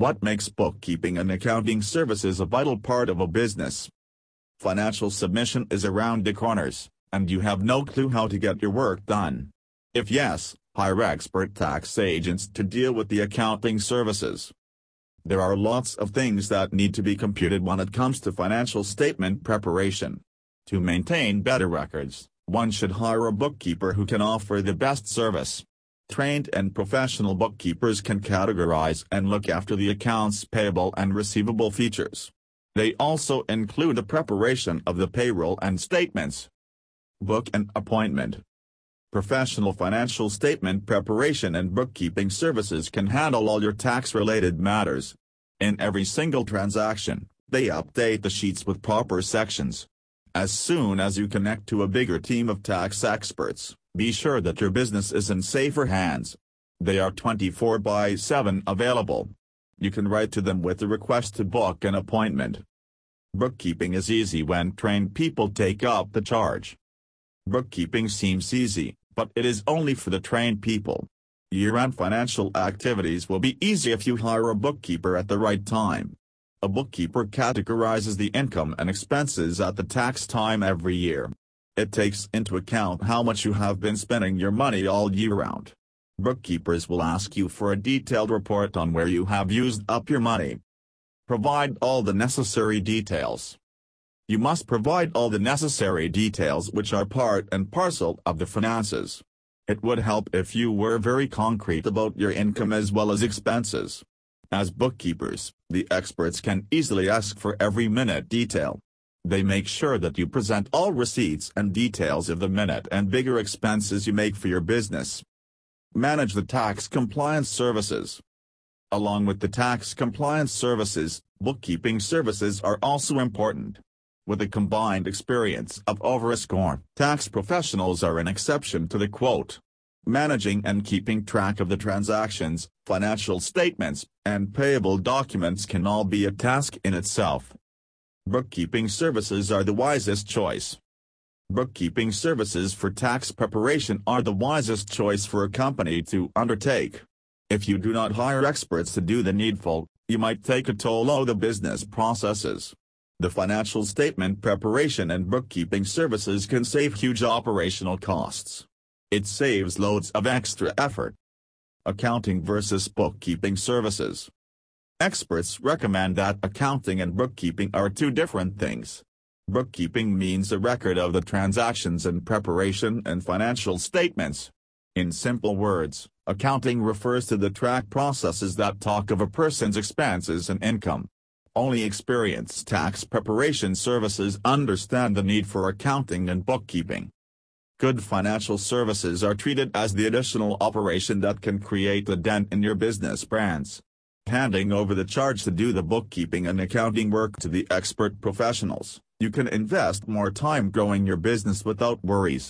What makes bookkeeping and accounting services a vital part of a business? Financial submission is around the corners, and you have no clue how to get your work done. If yes, hire expert tax agents to deal with the accounting services. There are lots of things that need to be computed when it comes to financial statement preparation. To maintain better records, one should hire a bookkeeper who can offer the best service. Trained and professional bookkeepers can categorize and look after the accounts payable and receivable features. They also include the preparation of the payroll and statements. Book an appointment. Professional financial statement preparation and bookkeeping services can handle all your tax-related matters. In every single transaction, they update the sheets with proper sections. As soon as you connect to a bigger team of tax experts, be sure that your business is in safer hands. They are 24 by 7 available. You can write to them with a request to book an appointment. Bookkeeping is easy when trained people take up the charge. Bookkeeping seems easy, but it is only for the trained people. Year-end financial activities will be easy if you hire a bookkeeper at the right time. A bookkeeper categorizes the income and expenses at the tax time every year. It takes into account how much you have been spending your money all year round. Bookkeepers will ask you for a detailed report on where you have used up your money. Provide all the necessary details. You must provide all the necessary details which are part and parcel of the finances. It would help if you were very concrete about your income as well as expenses. As bookkeepers, the experts can easily ask for every minute detail. They make sure that you present all receipts and details of the minute and bigger expenses you make for your business. Manage the tax compliance services. Along with the tax compliance services, bookkeeping services are also important. With a combined experience of over a score, tax professionals are an exception to the quote. Managing and keeping track of the transactions, financial statements, and payable documents can all be a task in itself. Bookkeeping services are the wisest choice. Bookkeeping services for tax preparation are the wisest choice for a company to undertake. If you do not hire experts to do the needful, you might take a toll on the business processes. The financial statement preparation and bookkeeping services can save huge operational costs. It saves loads of extra effort. Accounting versus bookkeeping services. Experts recommend that accounting and bookkeeping are two different things. Bookkeeping means a record of the transactions and preparation and financial statements. In simple words, accounting refers to the track processes that talk of a person's expenses and income. Only experienced tax preparation services understand the need for accounting and bookkeeping. Good financial services are treated as the additional operation that can create a dent in your business brands handing over the charge to do the bookkeeping and accounting work to the expert professionals, you can invest more time growing your business without worries.